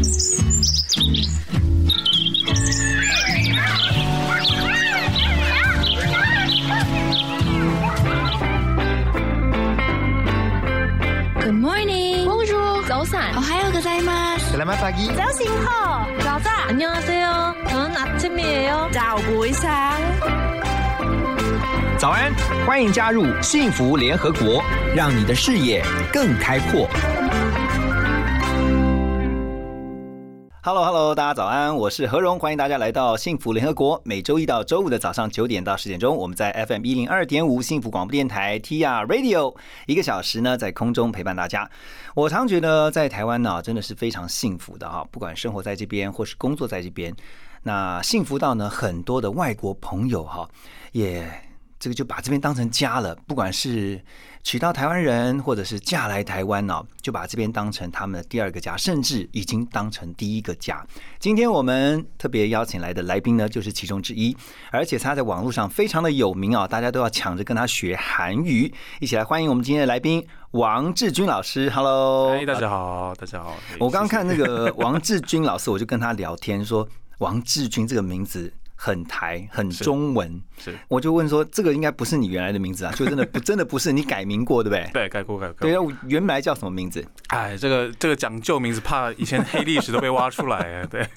Good morning. Bonjour. 早安. 오하요 고자이마스. Selamat pagi. 早醒好.早安. 안녕하세요. 저는 아침이에요. 早不一상早安，欢迎加入幸福联合国，让你的视野更开阔。 Hello Hello，大家早安，我是何荣，欢迎大家来到幸福联合国。每周一到周五的早上九点到十点钟，我们在 FM 一零二点五幸福广播电台 TR Radio 一个小时呢，在空中陪伴大家。我常觉得在台湾呢，真的是非常幸福的哈，不管生活在这边或是工作在这边，那幸福到呢，很多的外国朋友哈也。这个就把这边当成家了，不管是娶到台湾人，或者是嫁来台湾哦，就把这边当成他们的第二个家，甚至已经当成第一个家。今天我们特别邀请来的来宾呢，就是其中之一，而且他在网络上非常的有名啊，大家都要抢着跟他学韩语。一起来欢迎我们今天的来宾王志军老师，Hello，哎，大家好，大家好。我刚刚看那个王志军老师，我就跟他聊天说，王志军这个名字。很台，很中文，是，我就问说，这个应该不是你原来的名字啊？就真的不，真的不是你改名过，对不对？对，改过，改过。对啊，原来叫什么名字？哎，这个这个讲旧名字，怕以前黑历史都被挖出来。对，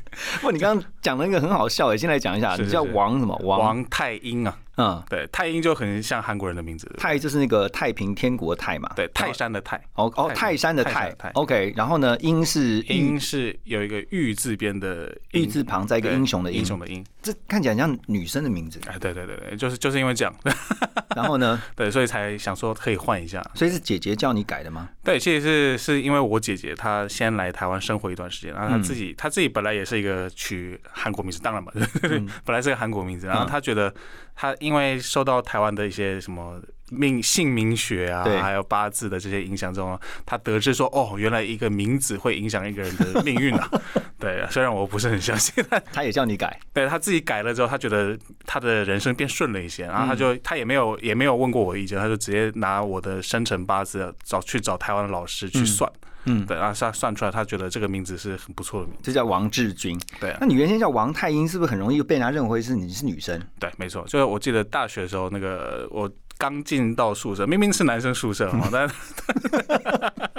不，你刚刚讲的那个很好笑诶，先来讲一下，你叫王什么？王王太英啊。嗯，对，太英就很像韩国人的名字，泰就是那个太平天国泰嘛，对，泰山的泰，哦哦，泰山的泰，OK，然后呢，英是英是有一个玉字边的玉字旁，在一个英雄的英。雄的英，这看起来像女生的名字，哎，对对对对，就是就是因为这样，然后呢，对，所以才想说可以换一下，所以是姐姐叫你改的吗？对，其实是是因为我姐姐她先来台湾生活一段时间，然后她自己她自己本来也是一个取韩国名字，当然嘛，本来是个韩国名字，然后她觉得。他因为受到台湾的一些什么命姓名学啊，还有八字的这些影响中，他得知说，哦，原来一个名字会影响一个人的命运啊。对，虽然我不是很相信，他也叫你改。对他自己改了之后，他觉得他的人生变顺了一些，然后他就他也没有也没有问过我意见，他就直接拿我的生辰八字找去找台湾的老师去算。嗯，对，然后他算出来，他觉得这个名字是很不错的名字，这叫王志军。对，那你原先叫王太英，是不是很容易被人家认为是你是女生？对，没错，就是我记得大学的时候，那个我刚进到宿舍，明明是男生宿舍嘛，但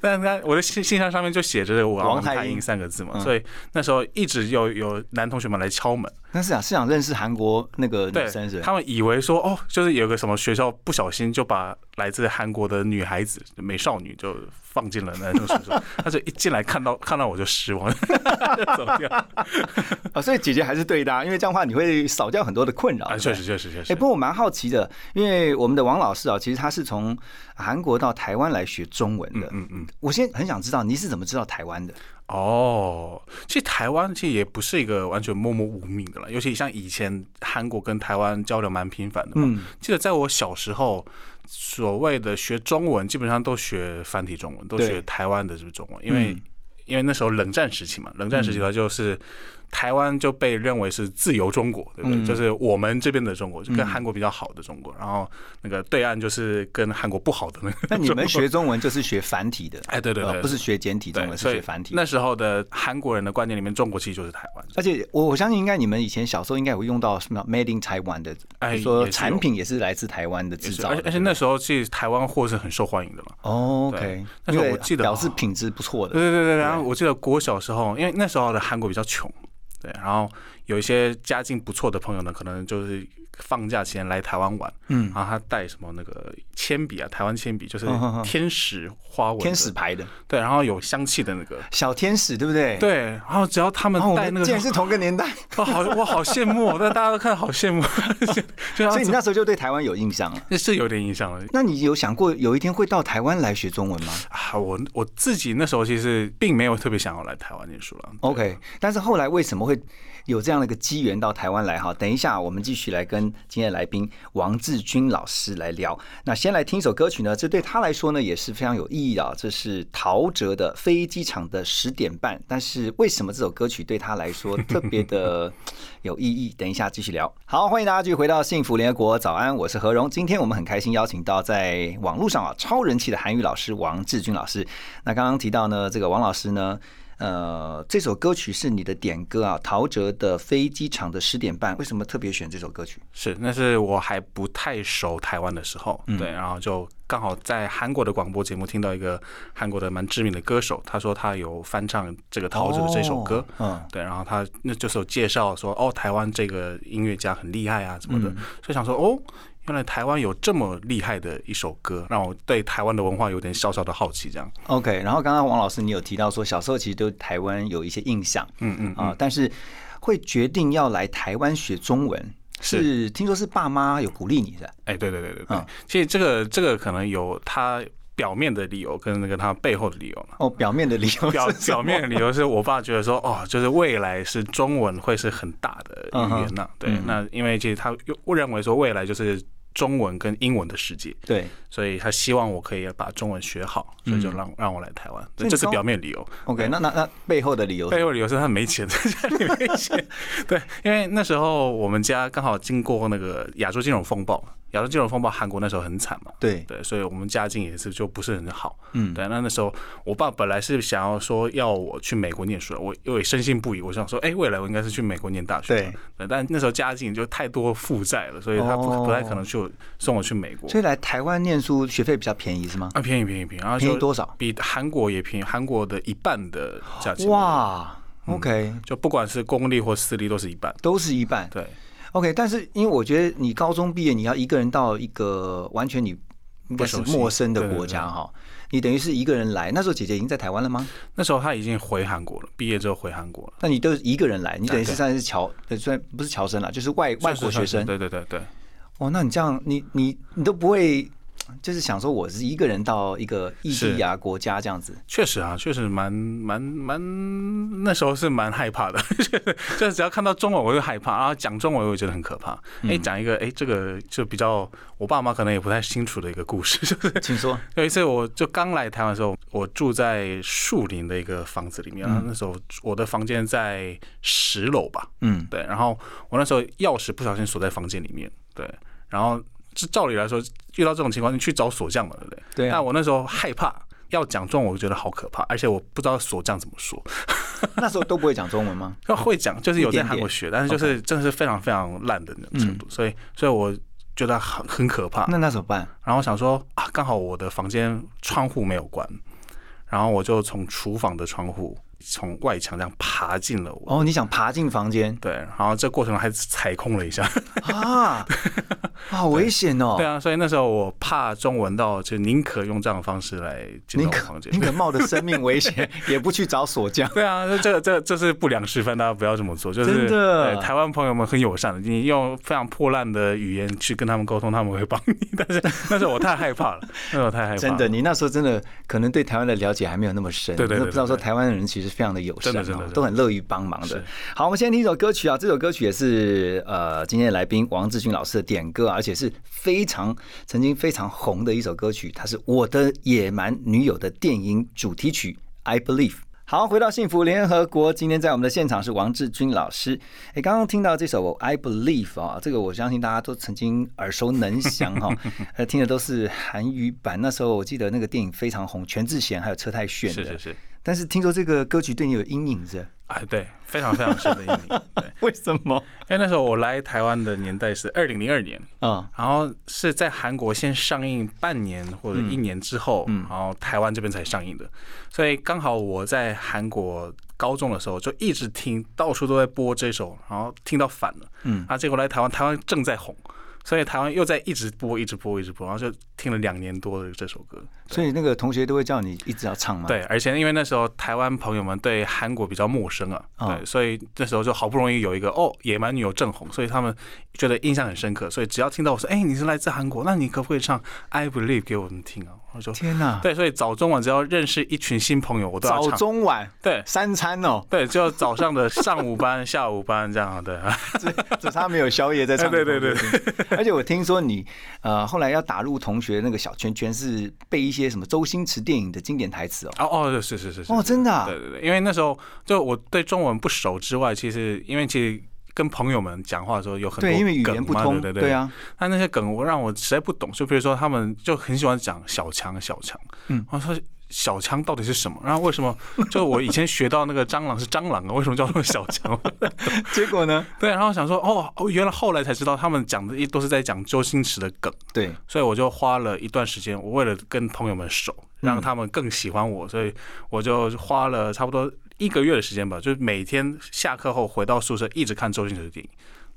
但是他我的信信箱上面就写着我王太英三个字嘛，所以那时候一直有有男同学们来敲门。那是想是想认识韩国那个女生是？他们以为说哦，就是有个什么学校不小心就把来自韩国的女孩子美少女就放进了男生宿舍，她就一进来看到看到我就失望，走掉。啊，所以姐姐还是对的，因为这样的话你会少掉很多的困扰。啊，确实确实确实。哎，不过我蛮好奇的，因为我们的王老师啊，其实他是从韩国到台湾来学中文的。嗯嗯。我现在很想知道你是怎么知道台湾的？哦，其实台湾其实也不是一个完全默默无名的了，尤其像以前韩国跟台湾交流蛮频繁的嘛。嗯，记得在我小时候，所谓的学中文，基本上都学繁体中文，都学台湾的这个中文，因为因为那时候冷战时期嘛，冷战时期它就是。台湾就被认为是自由中国，对不对？就是我们这边的中国，就跟韩国比较好的中国。然后那个对岸就是跟韩国不好的那个。那你们学中文就是学繁体的？哎，对对对，不是学简体中文，是学繁体。那时候的韩国人的观念里面，中国其实就是台湾。而且我我相信，应该你们以前小时候应该会用到什么 “Made in Taiwan” 的，哎，说产品也是来自台湾的制造。而且而且那时候其实台湾货是很受欢迎的嘛。哦 OK，那时候我记得表示品质不错的。对对对对，然后我记得国小时候，因为那时候的韩国比较穷。对，然后有一些家境不错的朋友呢，可能就是放假前来台湾玩，嗯，然后他带什么那个铅笔啊，台湾铅笔就是天使花纹、天使牌的，对，然后有香气的那个小天使，对不对？对，然后只要他们带那个，竟然是同个年代，我 好我好羡慕，但大家都看好羡慕，所以你那时候就对台湾有印象了，那是有点印象了。那你有想过有一天会到台湾来学中文吗？啊，我我自己那时候其实并没有特别想要来台湾念书了。OK，但是后来为什么会？有这样的一个机缘到台湾来哈，等一下我们继续来跟今天的来宾王志军老师来聊。那先来听一首歌曲呢，这对他来说呢也是非常有意义啊。这是陶喆的《飞机场的十点半》，但是为什么这首歌曲对他来说特别的 有意义？等一下继续聊。好，欢迎大家继续回到幸福联合国，早安，我是何荣。今天我们很开心邀请到在网络上啊超人气的韩语老师王志军老师。那刚刚提到呢，这个王老师呢。呃，这首歌曲是你的点歌啊，陶喆的《飞机场的十点半》，为什么特别选这首歌曲？是，那是我还不太熟台湾的时候，对，然后就刚好在韩国的广播节目听到一个韩国的蛮知名的歌手，他说他有翻唱这个陶喆的这首歌，嗯，对，然后他那就是有介绍说，哦，台湾这个音乐家很厉害啊，什么的，所以想说，哦。原来台湾有这么厉害的一首歌，让我对台湾的文化有点小小的好奇。这样，OK。然后刚刚王老师你有提到说，小时候其实对台湾有一些印象，嗯嗯啊，但是会决定要来台湾学中文，是听说是爸妈有鼓励你的？哎，对对对对对。其实这个这个可能有他表面的理由跟那个他背后的理由哦，表面的理由，表表面的理由是我爸觉得说，哦，就是未来是中文会是很大的语言呐。对，那因为其实他又认为说未来就是。中文跟英文的世界，对，所以他希望我可以把中文学好，所以就让让我来台湾，这是表面理由。OK，那那那背后的理由，背后理由是他没钱，在家里没钱。对，因为那时候我们家刚好经过那个亚洲金融风暴。亚洲金融风暴，韩国那时候很惨嘛，对对，所以我们家境也是就不是很好，嗯，对。那那时候我爸本来是想要说要我去美国念书，我因为深信不疑，我想说，哎，未来我应该是去美国念大学，对。但那时候家境就太多负债了，所以他不不太可能就送我去美国。所以来台湾念书学费比较便宜是吗？啊，便宜便宜便宜，然后便宜多少？比韩国也便宜，韩国的一半的价钱。哇，OK，就不管是公立或私立都是一半，都是一半，对。OK，但是因为我觉得你高中毕业，你要一个人到一个完全你应该是陌生的国家哈，你等于是一个人来。那时候姐姐已经在台湾了吗？那时候她已经回韩国了，毕业之后回韩国了。那你都一个人来，你等于是算是侨，虽然不是侨生了，就是外外国学生。对对对对。哦，那你这样，你你你都不会。就是想说，我是一个人到一个异地啊国家这样子，确实啊，确实蛮蛮蛮，那时候是蛮害怕的。就是只要看到中文我就害怕，然后讲中文我就觉得很可怕。哎，讲一个哎，这个就比较我爸妈可能也不太清楚的一个故事，就是？请说。有一次我就刚来台湾的时候，我住在树林的一个房子里面，那时候我的房间在十楼吧，嗯，对。然后我那时候钥匙不小心锁在房间里面，对，然后。这照理来说，遇到这种情况，你去找锁匠嘛，对不对？对。但我那时候害怕要讲中文，我觉得好可怕，而且我不知道锁匠怎么说。那时候都不会讲中文吗？会讲，就是有在韩国学，但是就是真的是非常非常烂的那种程度，所以所以我觉得很很可怕。那那怎么办？然后想说啊，刚好我的房间窗户没有关，然后我就从厨房的窗户。从外墙这样爬进了我哦，你想爬进房间？对，然后这过程还踩空了一下啊，好 危险哦！对啊，所以那时候我怕中文到，就宁可用这样的方式来进到房间，宁可冒着生命危险 也不去找锁匠。对啊，这这这是不良示范，大家不要这么做。就是对台湾朋友们很友善的，你用非常破烂的语言去跟他们沟通，他们会帮你。但是那时候我太害怕了，那时候太害怕。真的，你那时候真的可能对台湾的了解还没有那么深，对对，不知道说台湾人其实。非常的友善，真的都很乐于帮忙的。好，我们先听一首歌曲啊，这首歌曲也是呃今天的来宾王志军老师的点歌，而且是非常曾经非常红的一首歌曲，它是我的野蛮女友的电影主题曲《I Believe》。好，回到幸福联合国，今天在我们的现场是王志军老师。哎，刚刚听到这首《I Believe》啊，这个我相信大家都曾经耳熟能详哈。呃，听的都是韩语版，那时候我记得那个电影非常红，全智贤还有车太铉的。是是是。但是听说这个歌曲对你有阴影是？哎，对，非常非常深的阴影。对，为什么？因为那时候我来台湾的年代是二零零二年啊，然后是在韩国先上映半年或者一年之后，然后台湾这边才上映的，所以刚好我在韩国高中的时候就一直听到处都在播这首，然后听到反了，嗯，啊，结果来台湾，台湾正在红。所以台湾又在一直播，一直播，一直播，然后就听了两年多的这首歌。所以那个同学都会叫你一直要唱吗？对，而且因为那时候台湾朋友们对韩国比较陌生啊，对，所以那时候就好不容易有一个哦，野蛮女友正红，所以他们觉得印象很深刻。所以只要听到我说，哎，你是来自韩国，那你可不可以唱《I Believe》给我们听啊？我说天哪！对，所以早中晚只要认识一群新朋友，我都要唱。早中晚对三餐哦，对，就早上的上午班、下午班这样对，只差没有宵夜在唱。对对对，而且我听说你呃后来要打入同学那个小圈圈，是背一些什么周星驰电影的经典台词哦。哦哦，是是是是哦，真的。对对对，因为那时候就我对中文不熟之外，其实因为其实。跟朋友们讲话的时候有很多对，因为语言不通，对对对啊。那那些梗我让我实在不懂，就比如说他们就很喜欢讲小强小强，嗯，我说小强到底是什么？然后为什么就我以前学到那个蟑螂是蟑螂啊？为什么叫做小强？结果呢？对，然后想说哦，原来后来才知道他们讲的一都是在讲周星驰的梗。对，所以我就花了一段时间，我为了跟朋友们熟，让他们更喜欢我，所以我就花了差不多一个月的时间吧，就是每天下课后回到宿舍一直看周星驰的电影。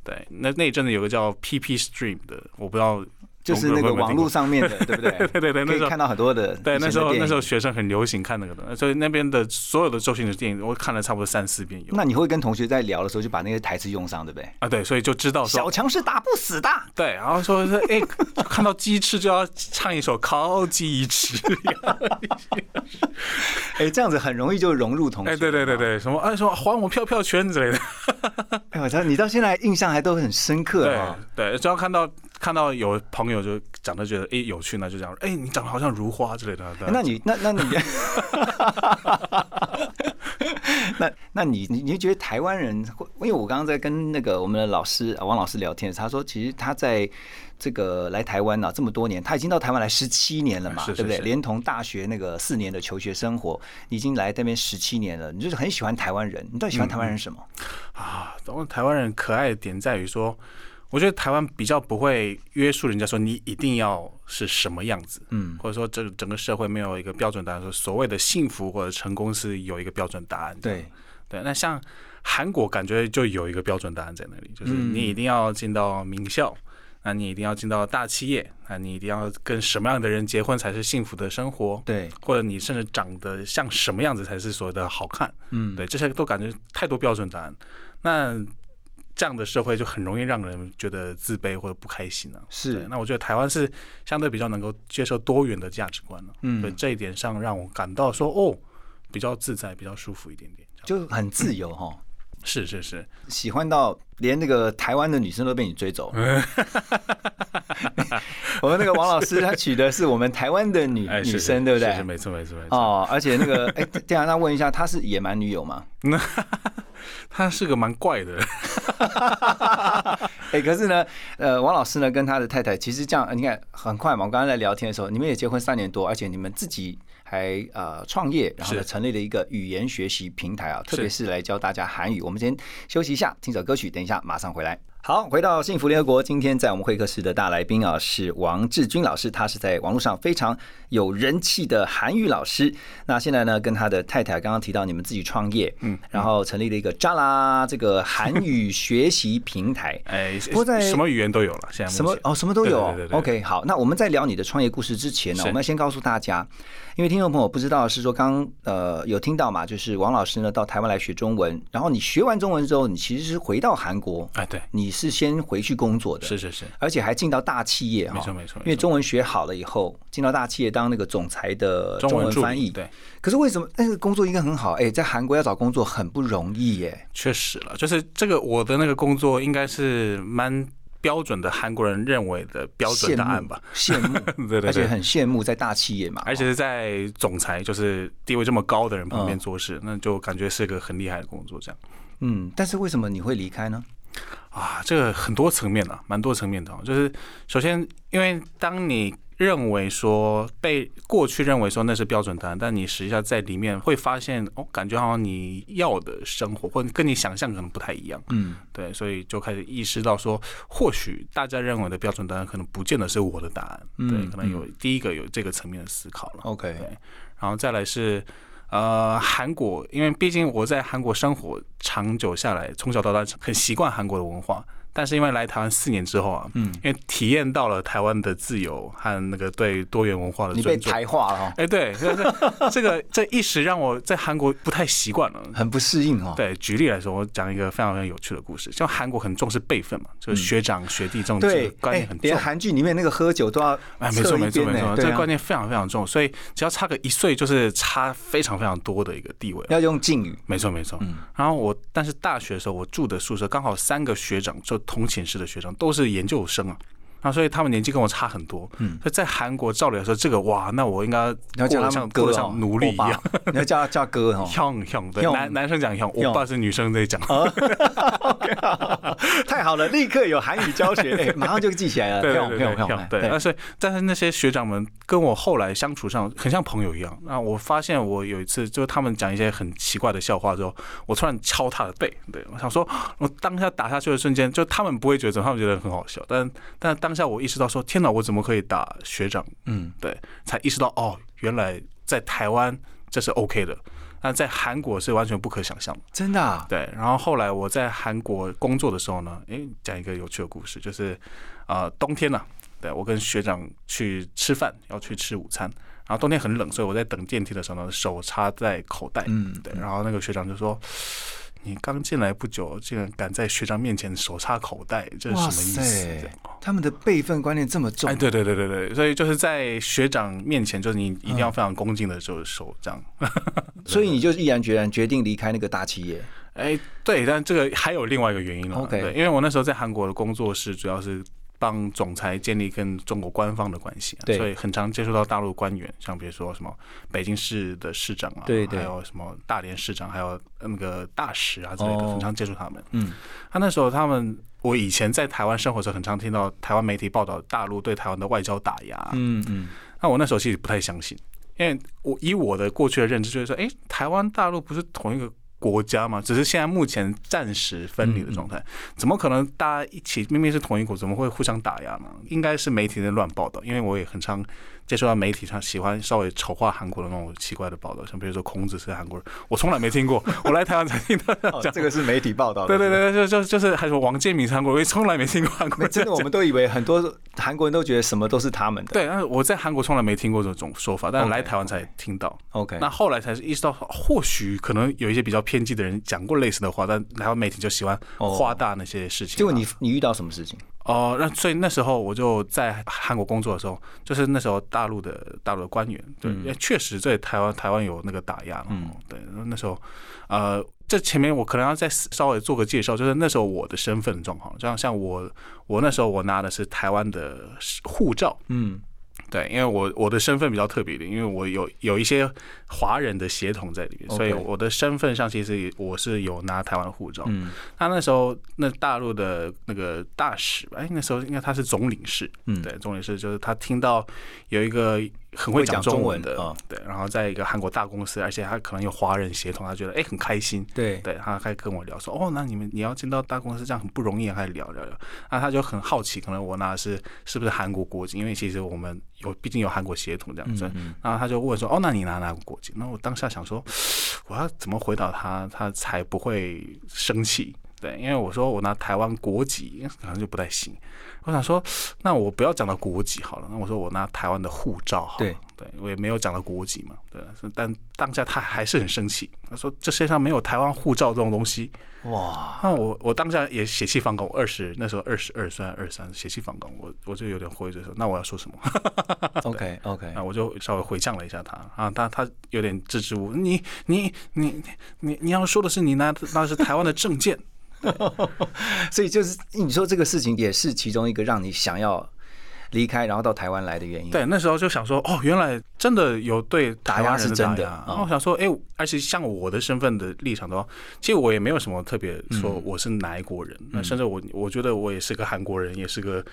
对，那那一阵子有个叫 PP Stream 的，我不知道。就是那个网络上面的，对不对？对对对，可以看到很多的。对，那时候那时候学生很流行看那个的，所以那边的所有的周星驰电影，我看了差不多三四遍有。那你会跟同学在聊的时候就把那些台词用上，对不对？啊，对，所以就知道小强是打不死的。对，然后说是哎，看到鸡翅就要唱一首烤鸡翅。哎，这样子很容易就融入同学。哎，对对对对，什么哎说还我票票圈之类的。哎，我知道你到现在印象还都很深刻啊。对，只要看到。看到有朋友就长得觉得哎有趣呢，就这样哎你长得好像如花之类的。那你那那你，那那你 你你觉得台湾人？因为我刚刚在跟那个我们的老师王老师聊天，他说其实他在这个来台湾呢这么多年，他已经到台湾来十七年了嘛，对不对？连同大学那个四年的求学生活，已经来这边十七年了。你就是很喜欢台湾人，你到底喜欢台湾人什么？啊，台湾人可爱的点在于说。我觉得台湾比较不会约束人家说你一定要是什么样子，嗯，或者说这整个社会没有一个标准答案，说所谓的幸福或者成功是有一个标准答案。对对，那像韩国感觉就有一个标准答案在那里，就是你一定要进到名校，那你一定要进到大企业，那你一定要跟什么样的人结婚才是幸福的生活？对，或者你甚至长得像什么样子才是所谓的好看？嗯，对，这些都感觉太多标准答案。那这样的社会就很容易让人觉得自卑或者不开心了。是，那我觉得台湾是相对比较能够接受多元的价值观了。嗯，所以这一点上让我感到说，哦，比较自在，比较舒服一点点，就很自由哈。是是是，喜欢到连那个台湾的女生都被你追走。我们那个王老师他娶的是我们台湾的女女生，对不对？没错没错没错。哦，而且那个，哎，这样那问一下，他是野蛮女友吗？他是个蛮怪的，哎，可是呢，呃，王老师呢跟他的太太其实这样，你看很快嘛。我刚刚在聊天的时候，你们也结婚三年多，而且你们自己还呃创业，然后呢成立了一个语言学习平台啊，特别是来教大家韩语。我们先休息一下，听首歌曲，等一下马上回来。好，回到幸福联合国。今天在我们会客室的大来宾啊，是王志军老师，他是在网络上非常有人气的韩语老师。那现在呢，跟他的太太刚刚提到你们自己创业，嗯，然后成立了一个扎拉这个韩语学习平台。哎，不过在什么语言都有了，现在什么哦，什么都有。OK，好，那我们在聊你的创业故事之前呢，我们要先告诉大家，因为听众朋友不知道是说刚呃有听到嘛，就是王老师呢到台湾来学中文，然后你学完中文之后，你其实是回到韩国，哎，对，你。是先回去工作的，是是是，而且还进到大企业哈没错没错。因为中文学好了以后，进到大企业当那个总裁的中文翻译。对，可是为什么那个工作应该很好？哎，在韩国要找工作很不容易耶。确实了，就是这个我的那个工作应该是蛮标准的韩国人认为的标准答案吧？羡慕，对对对，而且很羡慕在大企业嘛，而且是在总裁就是地位这么高的人旁边做事，那就感觉是个很厉害的工作。这样，嗯，但是为什么你会离开呢？啊，这个很多层面的，蛮多层面的。就是首先，因为当你认为说被过去认为说那是标准答案，但你实际上在里面会发现，哦，感觉好像你要的生活或者跟你想象可能不太一样。嗯，对，所以就开始意识到说，或许大家认为的标准答案可能不见得是我的答案。对，可能有第一个有这个层面的思考了。OK，对，然后再来是。呃，韩国，因为毕竟我在韩国生活长久下来，从小到大很习惯韩国的文化。但是因为来台湾四年之后啊，嗯，因为体验到了台湾的自由和那个对多元文化的尊重，你被台化了，哎，对，这 个这一时让我在韩国不太习惯了，很不适应哦。对，举例来说，我讲一个非常非常有趣的故事，像韩国很重视辈分嘛，就是学长学弟这种观念很重，连韩剧里面那个喝酒都要哎，没错没错没错，这个观念非常非常重，所以只要差个一岁，就是差非常非常多的一个地位，要用敬语，没错没错。嗯。然后我但是大学的时候，我住的宿舍刚好三个学长就。同寝室的学生都是研究生啊，那所以他们年纪跟我差很多，嗯，所以在韩国照理来说，这个哇，那我应该你要叫他像歌像奴隶一样，你要叫他叫哥哈，向向对，男男生讲向，我爸是女生在讲，太好了，立刻有韩语教学，马上就记起来了，对对对对对，但是但是那些学长们跟我后来相处上很像朋友一样，那我发现我有一次就他们讲一些很奇怪的笑话之后，我突然敲他的背，对我想说，我当下打下去的瞬间，就他们不会觉得，他们觉得很好笑，但但当下我意识到说，天哪，我怎么可以打学长？嗯，对，才意识到哦，原来在台湾这是 OK 的。那在韩国是完全不可想象的，真的。对，然后后来我在韩国工作的时候呢，诶，讲一个有趣的故事，就是啊，冬天呢，对我跟学长去吃饭，要去吃午餐，然后冬天很冷，所以我在等电梯的时候呢，手插在口袋，嗯，对，然后那个学长就说。你刚进来不久，竟然敢在学长面前手插口袋，这是什么意思？他们的辈分观念这么重？哎，对对对对对，所以就是在学长面前，就是你一定要非常恭敬的，就是手这样。所以你就毅然决然决定离开那个大企业？哎，对，但这个还有另外一个原因了。OK，因为我那时候在韩国的工作室主要是。帮总裁建立跟中国官方的关系，所以很常接触到大陆官员，像比如说什么北京市的市长啊，对对，还有什么大连市长，还有那个大使啊之类的，很常接触他们。嗯，他那时候他们，我以前在台湾生活时，很常听到台湾媒体报道大陆对台湾的外交打压。嗯嗯，那我那时候其实不太相信，因为我以我的过去的认知就是说，哎，台湾大陆不是同一个。国家嘛，只是现在目前暂时分离的状态，怎么可能大家一起明明是同一国，怎么会互相打压呢？应该是媒体在乱报道，因为我也很常。接触到媒体上喜欢稍微丑化韩国的那种奇怪的报道，像比如说孔子是韩国人，我从来没听过，我来台湾才听到讲这个是媒体报道。对对对，就就就是还说王建民是韩国人，我从来没听过韩国人。真的，我们都以为很多韩国人都觉得什么都是他们的。对，但是我在韩国从来没听过这种说法，但是来台湾才听到。OK，那后来才是意识到，或许可能有一些比较偏激的人讲过类似的话，但台湾媒体就喜欢夸大那些事情。结果你你遇到什么事情？哦，那所以那时候我就在韩国工作的时候，就是那时候大陆的大陆的官员，对，确实对台湾台湾有那个打压，嗯，对，那时候，呃，这前面我可能要再稍微做个介绍，就是那时候我的身份状况，像像我我那时候我拿的是台湾的护照，嗯。对，因为我我的身份比较特别的，因为我有有一些华人的血统在里面，所以我的身份上其实我是有拿台湾护照。嗯，那那时候那大陆的那个大使，哎，那时候应该他是总领事。嗯，对，总领事就是他听到有一个。很会讲中文的，对，然后在一个韩国大公司，而且他可能有华人协同，他觉得哎很开心，对，对他还跟我聊说，哦，那你们你要进到大公司这样很不容易，开始聊聊聊，那他就很好奇，可能我拿的是是不是韩国国籍，因为其实我们有毕竟有韩国协同这样子，然后他就问说，哦，那你拿哪个国籍？那我当下想说，我要怎么回答他，他才不会生气？对，因为我说我拿台湾国籍，可能就不太行。我想说，那我不要讲到国籍好了。那我说我拿台湾的护照好。对，对我也没有讲到国籍嘛。对，但当下他还是很生气。他说这世界上没有台湾护照这种东西。哇！那我我当下也血气方刚。我二十那时候二十二岁二三，血气方刚。我我就有点灰着说，那我要说什么？OK OK。那我就稍微回呛了一下他啊，他他有点支支吾吾。你你你你你要说的是你拿那是台湾的证件。所以就是你说这个事情也是其中一个让你想要离开，然后到台湾来的原因。对，那时候就想说，哦，原来真的有对打压是真的。然后想说，哎，而且像我的身份的立场的话，其实我也没有什么特别说我是哪一国人。那甚至我我觉得我也是个韩国人，也是个。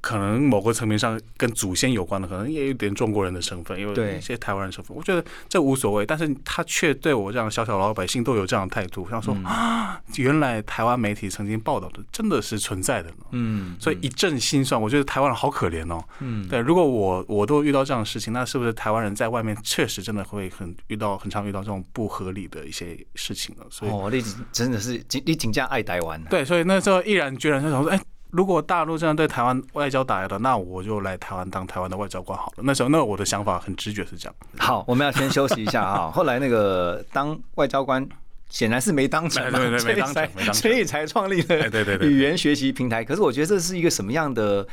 可能某个层面上跟祖先有关的，可能也有点中国人的身份，因为一些台湾人身份，我觉得这无所谓。但是他却对我这样小小老百姓都有这样的态度，想说啊，原来台湾媒体曾经报道的真的是存在的呢。嗯，所以一阵心酸，我觉得台湾人好可怜哦。嗯，对，如果我我都遇到这样的事情，那是不是台湾人在外面确实真的会很遇到很常遇到这种不合理的一些事情呢？所以哦，你真的是你紧张爱台湾。对，所以那时候毅然决然就想说，哎。如果大陆这样对台湾外交打压的，那我就来台湾当台湾的外交官好了。那时候，那我的想法很直觉是这样。好，我们要先休息一下啊。后来那个当外交官显然是没当成，对对 没当成，所以才创立了语言学习平台。可是我觉得这是一个什么样的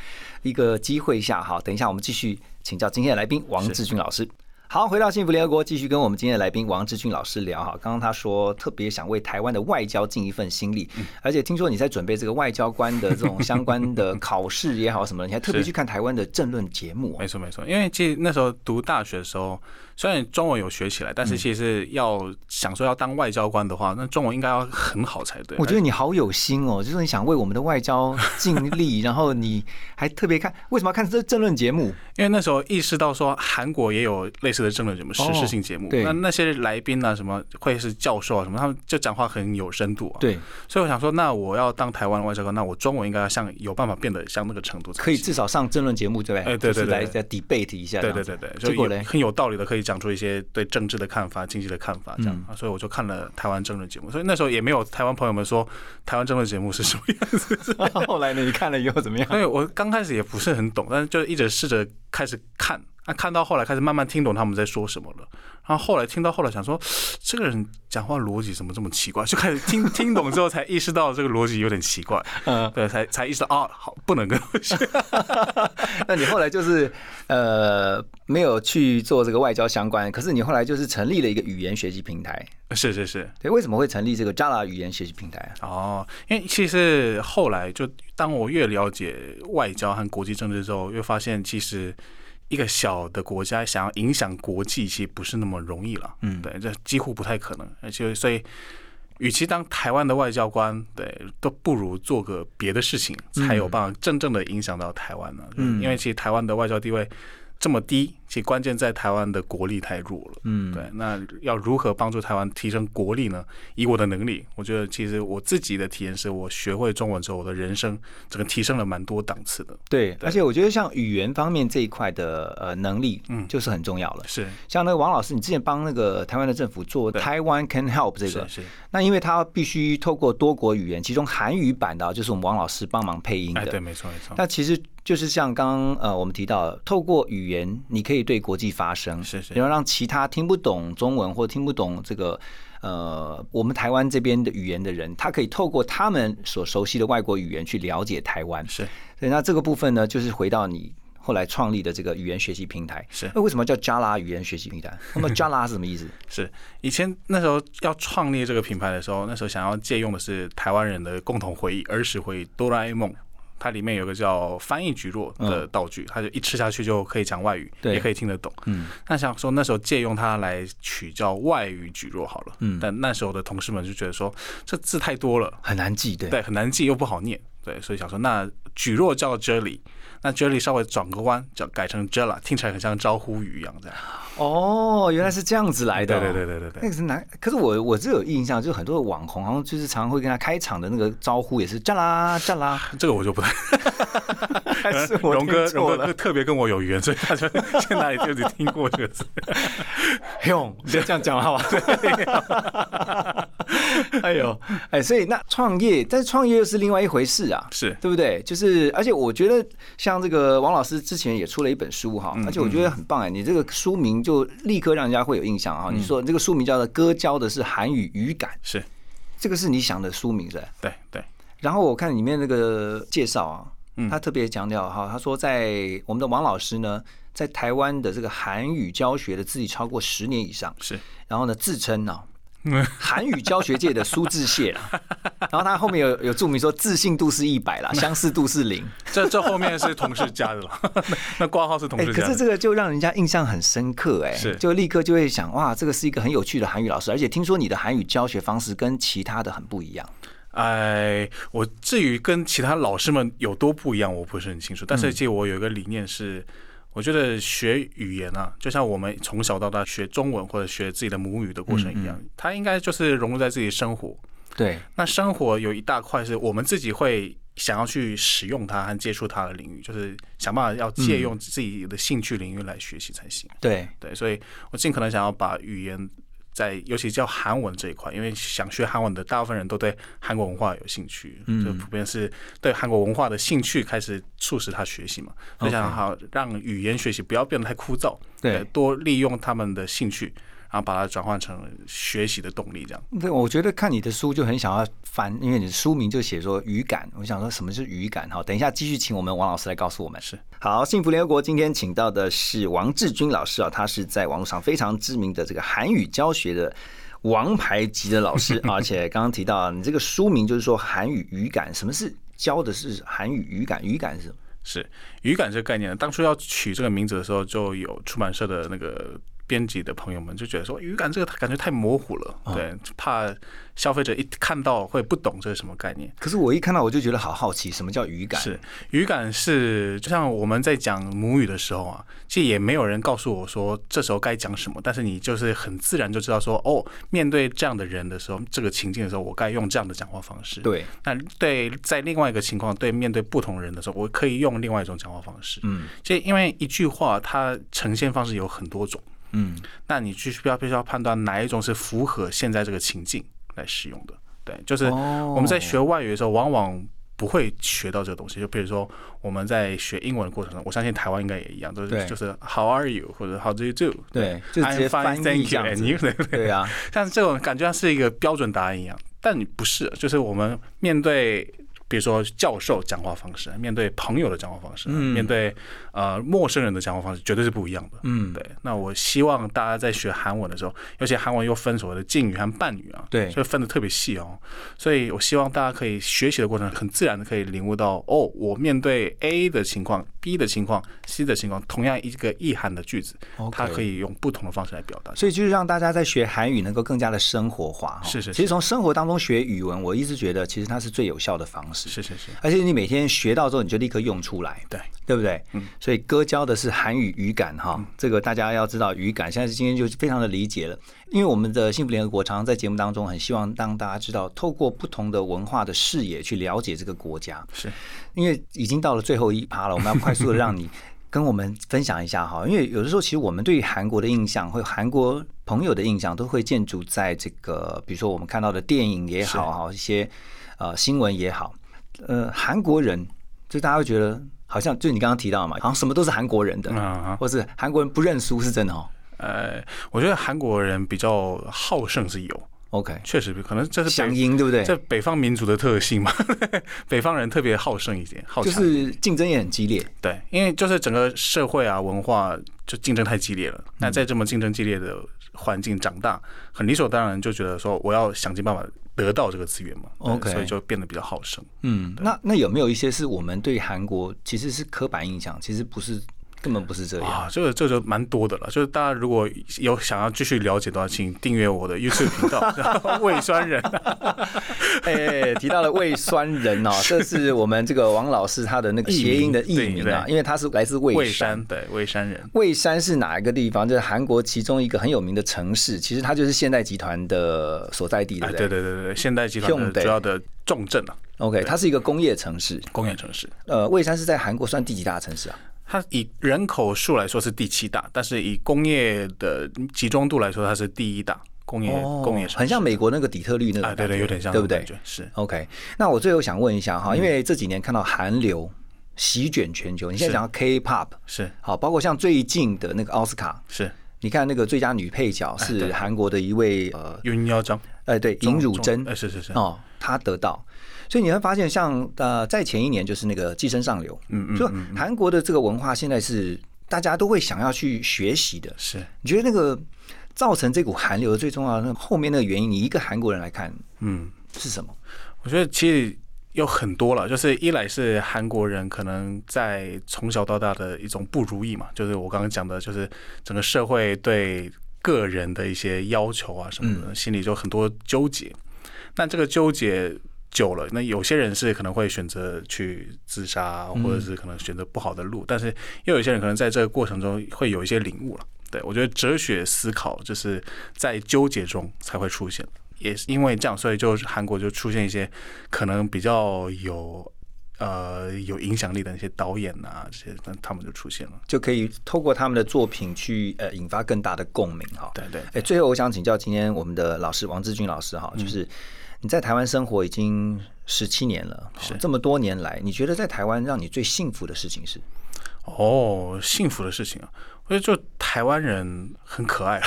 一个机会下哈？等一下我们继续请教今天的来宾王志军老师。好，回到幸福联合国，继续跟我们今天的来宾王志军老师聊哈。刚刚他说特别想为台湾的外交尽一份心力，而且听说你在准备这个外交官的这种相关的考试也好什么的，你还特别去看台湾的政论节目。没错没错，因为其实那时候读大学的时候。虽然中文有学起来，但是其实要想说要当外交官的话，那中文应该要很好才对。我觉得你好有心哦，就是你想为我们的外交尽力，然后你还特别看为什么要看这政论节目？因为那时候意识到说韩国也有类似的政论节目、时事性节目，那那些来宾啊，什么会是教授啊什么，他们就讲话很有深度啊。对，所以我想说，那我要当台湾外交官，那我中文应该要像有办法变得像那个程度，可以至少上政论节目对不对？哎，对对对，来再 debate 一下。对对对对，结果呢，很有道理的，可以讲出一些对。政治的看法、经济的看法，这样啊，所以我就看了台湾政治节目。所以那时候也没有台湾朋友们说台湾政治节目是什么样子。后来呢，你看了以后怎么样？因为我刚开始也不是很懂，但是就一直试着开始看。啊看到后来开始慢慢听懂他们在说什么了。然后后来听到后来想说，这个人讲话逻辑怎么这么奇怪？就开始听 听懂之后，才意识到这个逻辑有点奇怪。嗯，对，才才意识到啊，好，不能跟我学。那你后来就是呃，没有去做这个外交相关，可是你后来就是成立了一个语言学习平台。是是是，对，为什么会成立这个 Jala 语言学习平台？哦，因为其实后来就当我越了解外交和国际政治之后，越发现其实。一个小的国家想要影响国际，其实不是那么容易了。嗯，对，这几乎不太可能。而且，所以，与其当台湾的外交官，对，都不如做个别的事情，才有办法真正的影响到台湾呢。嗯，因为其实台湾的外交地位。这么低，其关键在台湾的国力太弱了。嗯，对，那要如何帮助台湾提升国力呢？以我的能力，我觉得其实我自己的体验是我学会中文之后，我的人生整个提升了蛮多档次的。对，而且我觉得像语言方面这一块的呃能力，嗯，就是很重要了。是，像那个王老师，你之前帮那个台湾的政府做台湾 Can Help 这个，是，那因为他必须透过多国语言，其中韩语版的，就是我们王老师帮忙配音的。对，没错没错。那其实。就是像刚刚呃我们提到，透过语言，你可以对国际发声，是是，然后让其他听不懂中文或听不懂这个呃我们台湾这边的语言的人，他可以透过他们所熟悉的外国语言去了解台湾。是，所以那这个部分呢，就是回到你后来创立的这个语言学习平台。是，那为什么叫 Jala 语言学习平台？那么 Jala 是什么意思？是以前那时候要创立这个品牌的时候，那时候想要借用的是台湾人的共同回忆，儿时回忆，哆啦 A 梦。它里面有个叫翻译橘若的道具，它就一吃下去就可以讲外语，也可以听得懂。嗯，那想说那时候借用它来取叫外语橘若好了。嗯，但那时候的同事们就觉得说这字太多了，很难记，对，对，很难记又不好念，对，所以想说那橘若叫 Jelly。那 Jelly 稍微转个弯，叫改成 Jella，听起来很像招呼语一样，这样。哦，原来是这样子来的。对对对对对那个是难，可是我我是有印象，就是很多的网红好像就是常常会跟他开场的那个招呼也是 Jella Jella。这个我就不太。还是我 荣哥荣哥特别跟我有缘，所以他就在哪里就只听过这个字。用，不要这样讲好吧？哎呦，哎，所以那创业，但是创业又是另外一回事啊，是对不对？就是，而且我觉得像这个王老师之前也出了一本书哈，而且我觉得很棒哎，你这个书名就立刻让人家会有印象啊。你说这个书名叫做《歌教的是韩语语感》，是这个是你想的书名是？对对。然后我看里面那个介绍啊，他特别强调哈，他说在我们的王老师呢，在台湾的这个韩语教学的自己超过十年以上，是，然后呢自称呢。韩语教学界的苏志燮了，然后他后面有有注明说自信度是一百啦，相似度是零。这这后面是同事加的了，那挂号是同事加的。可是这个就让人家印象很深刻，哎，是就立刻就会想，哇，这个是一个很有趣的韩语老师，而且听说你的韩语教学方式跟其他的很不一样。哎，我至于跟其他老师们有多不一样，我不是很清楚。但是其实我有一个理念是。我觉得学语言啊，就像我们从小到大学中文或者学自己的母语的过程一样，它应该就是融入在自己生活。对，那生活有一大块是我们自己会想要去使用它和接触它的领域，就是想办法要借用自己的兴趣领域来学习才行。对对，所以我尽可能想要把语言。在尤其叫韩文这一块，因为想学韩文的大部分人都对韩国文化有兴趣，就普遍是对韩国文化的兴趣开始促使他学习嘛。就想好让语言学习不要变得太枯燥，对，多利用他们的兴趣，然后把它转换成学习的动力，这样。对，我觉得看你的书就很想要翻，因为你的书名就写说语感，我想说什么是语感？好，等一下继续请我们王老师来告诉我们。是好，幸福联合国今天请到的是王志军老师啊，他是在网络上非常知名的这个韩语教学的王牌级的老师，而且刚刚提到你这个书名就是说韩语语感，什么是教的是韩语语感？语感是什么？是语感这个概念，当初要取这个名字的时候，就有出版社的那个。编辑的朋友们就觉得说语感这个感觉太模糊了，对，怕消费者一看到会不懂这是什么概念。可是我一看到我就觉得好好奇，什么叫语感？是语感是就像我们在讲母语的时候啊，其实也没有人告诉我说这时候该讲什么，但是你就是很自然就知道说哦，面对这样的人的时候，这个情境的时候，我该用这样的讲话方式。对，那对在另外一个情况，对面对不同人的时候，我可以用另外一种讲话方式。嗯，其实因为一句话它呈现方式有很多种。嗯，那你去需要必须要判断哪一种是符合现在这个情境来使用的。对，就是我们在学外语的时候，往往不会学到这个东西。就比如说我们在学英文的过程中，我相信台湾应该也一样，都是就是 How are you 或者 How do you do？对，就直接翻译这样子。对啊，像这种感觉像是一个标准答案一样，但你不是，就是我们面对。比如说教授讲话方式，面对朋友的讲话方式，面对呃陌生人的讲话方式，绝对是不一样的。嗯，对。那我希望大家在学韩文的时候，尤其韩文又分所谓的敬语和伴语啊，对，所以分的特别细哦。所以我希望大家可以学习的过程很自然的可以领悟到，哦，我面对 A 的情况、B 的情况、C 的情况，同样一个意涵的句子，它可以用不同的方式来表达。所以就是让大家在学韩语能够更加的生活化。是是。其实从生活当中学语文，我一直觉得其实它是最有效的方式。是是是，而且你每天学到之后，你就立刻用出来，对对不对？嗯，所以哥教的是韩语语感哈，这个大家要知道语感。现在今天就非常的理解了，因为我们的幸福联合国常常在节目当中很希望让大家知道，透过不同的文化的视野去了解这个国家。是因为已经到了最后一趴了，我们要快速的让你 跟我们分享一下哈。因为有的时候，其实我们对韩国的印象，或韩国朋友的印象，都会建筑在这个，比如说我们看到的电影也好，哈，一些呃新闻也好。呃，韩国人就大家会觉得好像就你刚刚提到嘛，好像什么都是韩国人的，嗯或是韩国人不认输是真的哦。呃，我觉得韩国人比较好胜是有，OK，确实可能这是乡音对不对？这北方民族的特性嘛，北方人特别好胜一点，好就是竞争也很激烈。对，因为就是整个社会啊文化就竞争太激烈了。那在这么竞争激烈的环境长大，很理所当然就觉得说我要想尽办法。得到这个资源嘛，OK，所以就变得比较好胜。嗯，那那有没有一些是我们对韩国其实是刻板印象，其实不是。根本不是这样啊，这个这就蛮多的了。就是大家如果有想要继续了解的话，请订阅我的 YouTube 频道。胃酸人，哎，提到了胃酸人哦，这是我们这个王老师他的那个谐音的艺名啊，因为他是来自蔚山，对，蔚山人。蔚山是哪一个地方？就是韩国其中一个很有名的城市，其实它就是现代集团的所在地，对不对？对对对对，现代集团主要的重镇啊。OK，它是一个工业城市，工业城市。呃，蔚山是在韩国算第几大城市啊？它以人口数来说是第七大，但是以工业的集中度来说，它是第一大工业工业很像美国那个底特律那个，对对，有点像，对不对？是。OK。那我最后想问一下哈，因为这几年看到韩流席卷全球，你现在讲到 K-pop 是。好，包括像最近的那个奥斯卡，是。你看那个最佳女配角是韩国的一位呃尹耀章，哎对，尹汝贞，哎是是是。哦，她得到。所以你会发现，像呃，在前一年就是那个《寄生上流》，嗯嗯，就韩国的这个文化现在是大家都会想要去学习的。是，你觉得那个造成这股韩流的最重要的那后面那个原因，你一个韩国人来看，嗯，是什么？我觉得其实有很多了，就是一来是韩国人可能在从小到大的一种不如意嘛，就是我刚刚讲的，就是整个社会对个人的一些要求啊什么的，心里就很多纠结。那这个纠结。久了，那有些人是可能会选择去自杀，或者是可能选择不好的路，但是又有些人可能在这个过程中会有一些领悟了。对我觉得哲学思考就是在纠结中才会出现，也是因为这样，所以就韩国就出现一些可能比较有呃有影响力的那些导演啊，这些那他们就出现了，就可以透过他们的作品去呃引发更大的共鸣哈。对对，哎，最后我想请教今天我们的老师王志军老师哈，就是。你在台湾生活已经十七年了，是这么多年来，你觉得在台湾让你最幸福的事情是？哦，幸福的事情啊，我觉得就台湾人很可爱。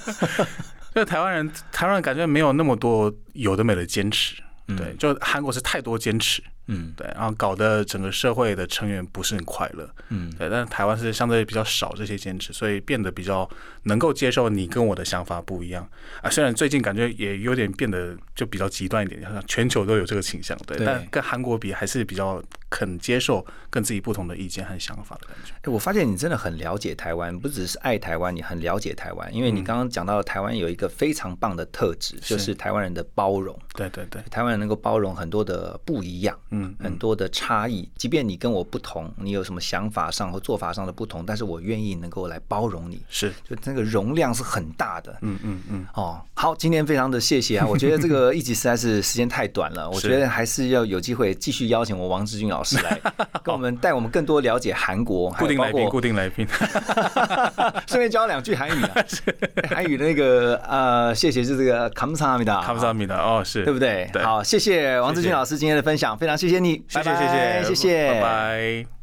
就台湾人，台湾人感觉没有那么多有的没的坚持。对，就韩国是太多坚持。嗯，对，然后搞得整个社会的成员不是很快乐。嗯，对，但是台湾是相对比较少这些坚持，所以变得比较能够接受你跟我的想法不一样啊。虽然最近感觉也有点变得就比较极端一点，好像全球都有这个倾向，对，但跟韩国比还是比较。肯接受跟自己不同的意见和想法的感觉。哎，我发现你真的很了解台湾，不只是爱台湾，你很了解台湾。因为你刚刚讲到台湾有一个非常棒的特质，就是台湾人的包容。对对对，台湾人能够包容很多的不一样，嗯，很多的差异。即便你跟我不同，你有什么想法上和做法上的不同，但是我愿意能够来包容你。是，就那个容量是很大的。嗯嗯嗯。哦，好，今天非常的谢谢啊！我觉得这个一集实在是时间太短了，我觉得还是要有机会继续邀请我王志军老师来。跟我们带我们更多了解韩国，固定来宾，固定来宾，顺便教两句韩语啊，韩语那个呃，谢谢是这个卡姆萨米达，卡姆萨米达哦，是对不对？好，谢谢王志军老师今天的分享，非常谢谢你，谢谢谢谢谢谢，拜拜。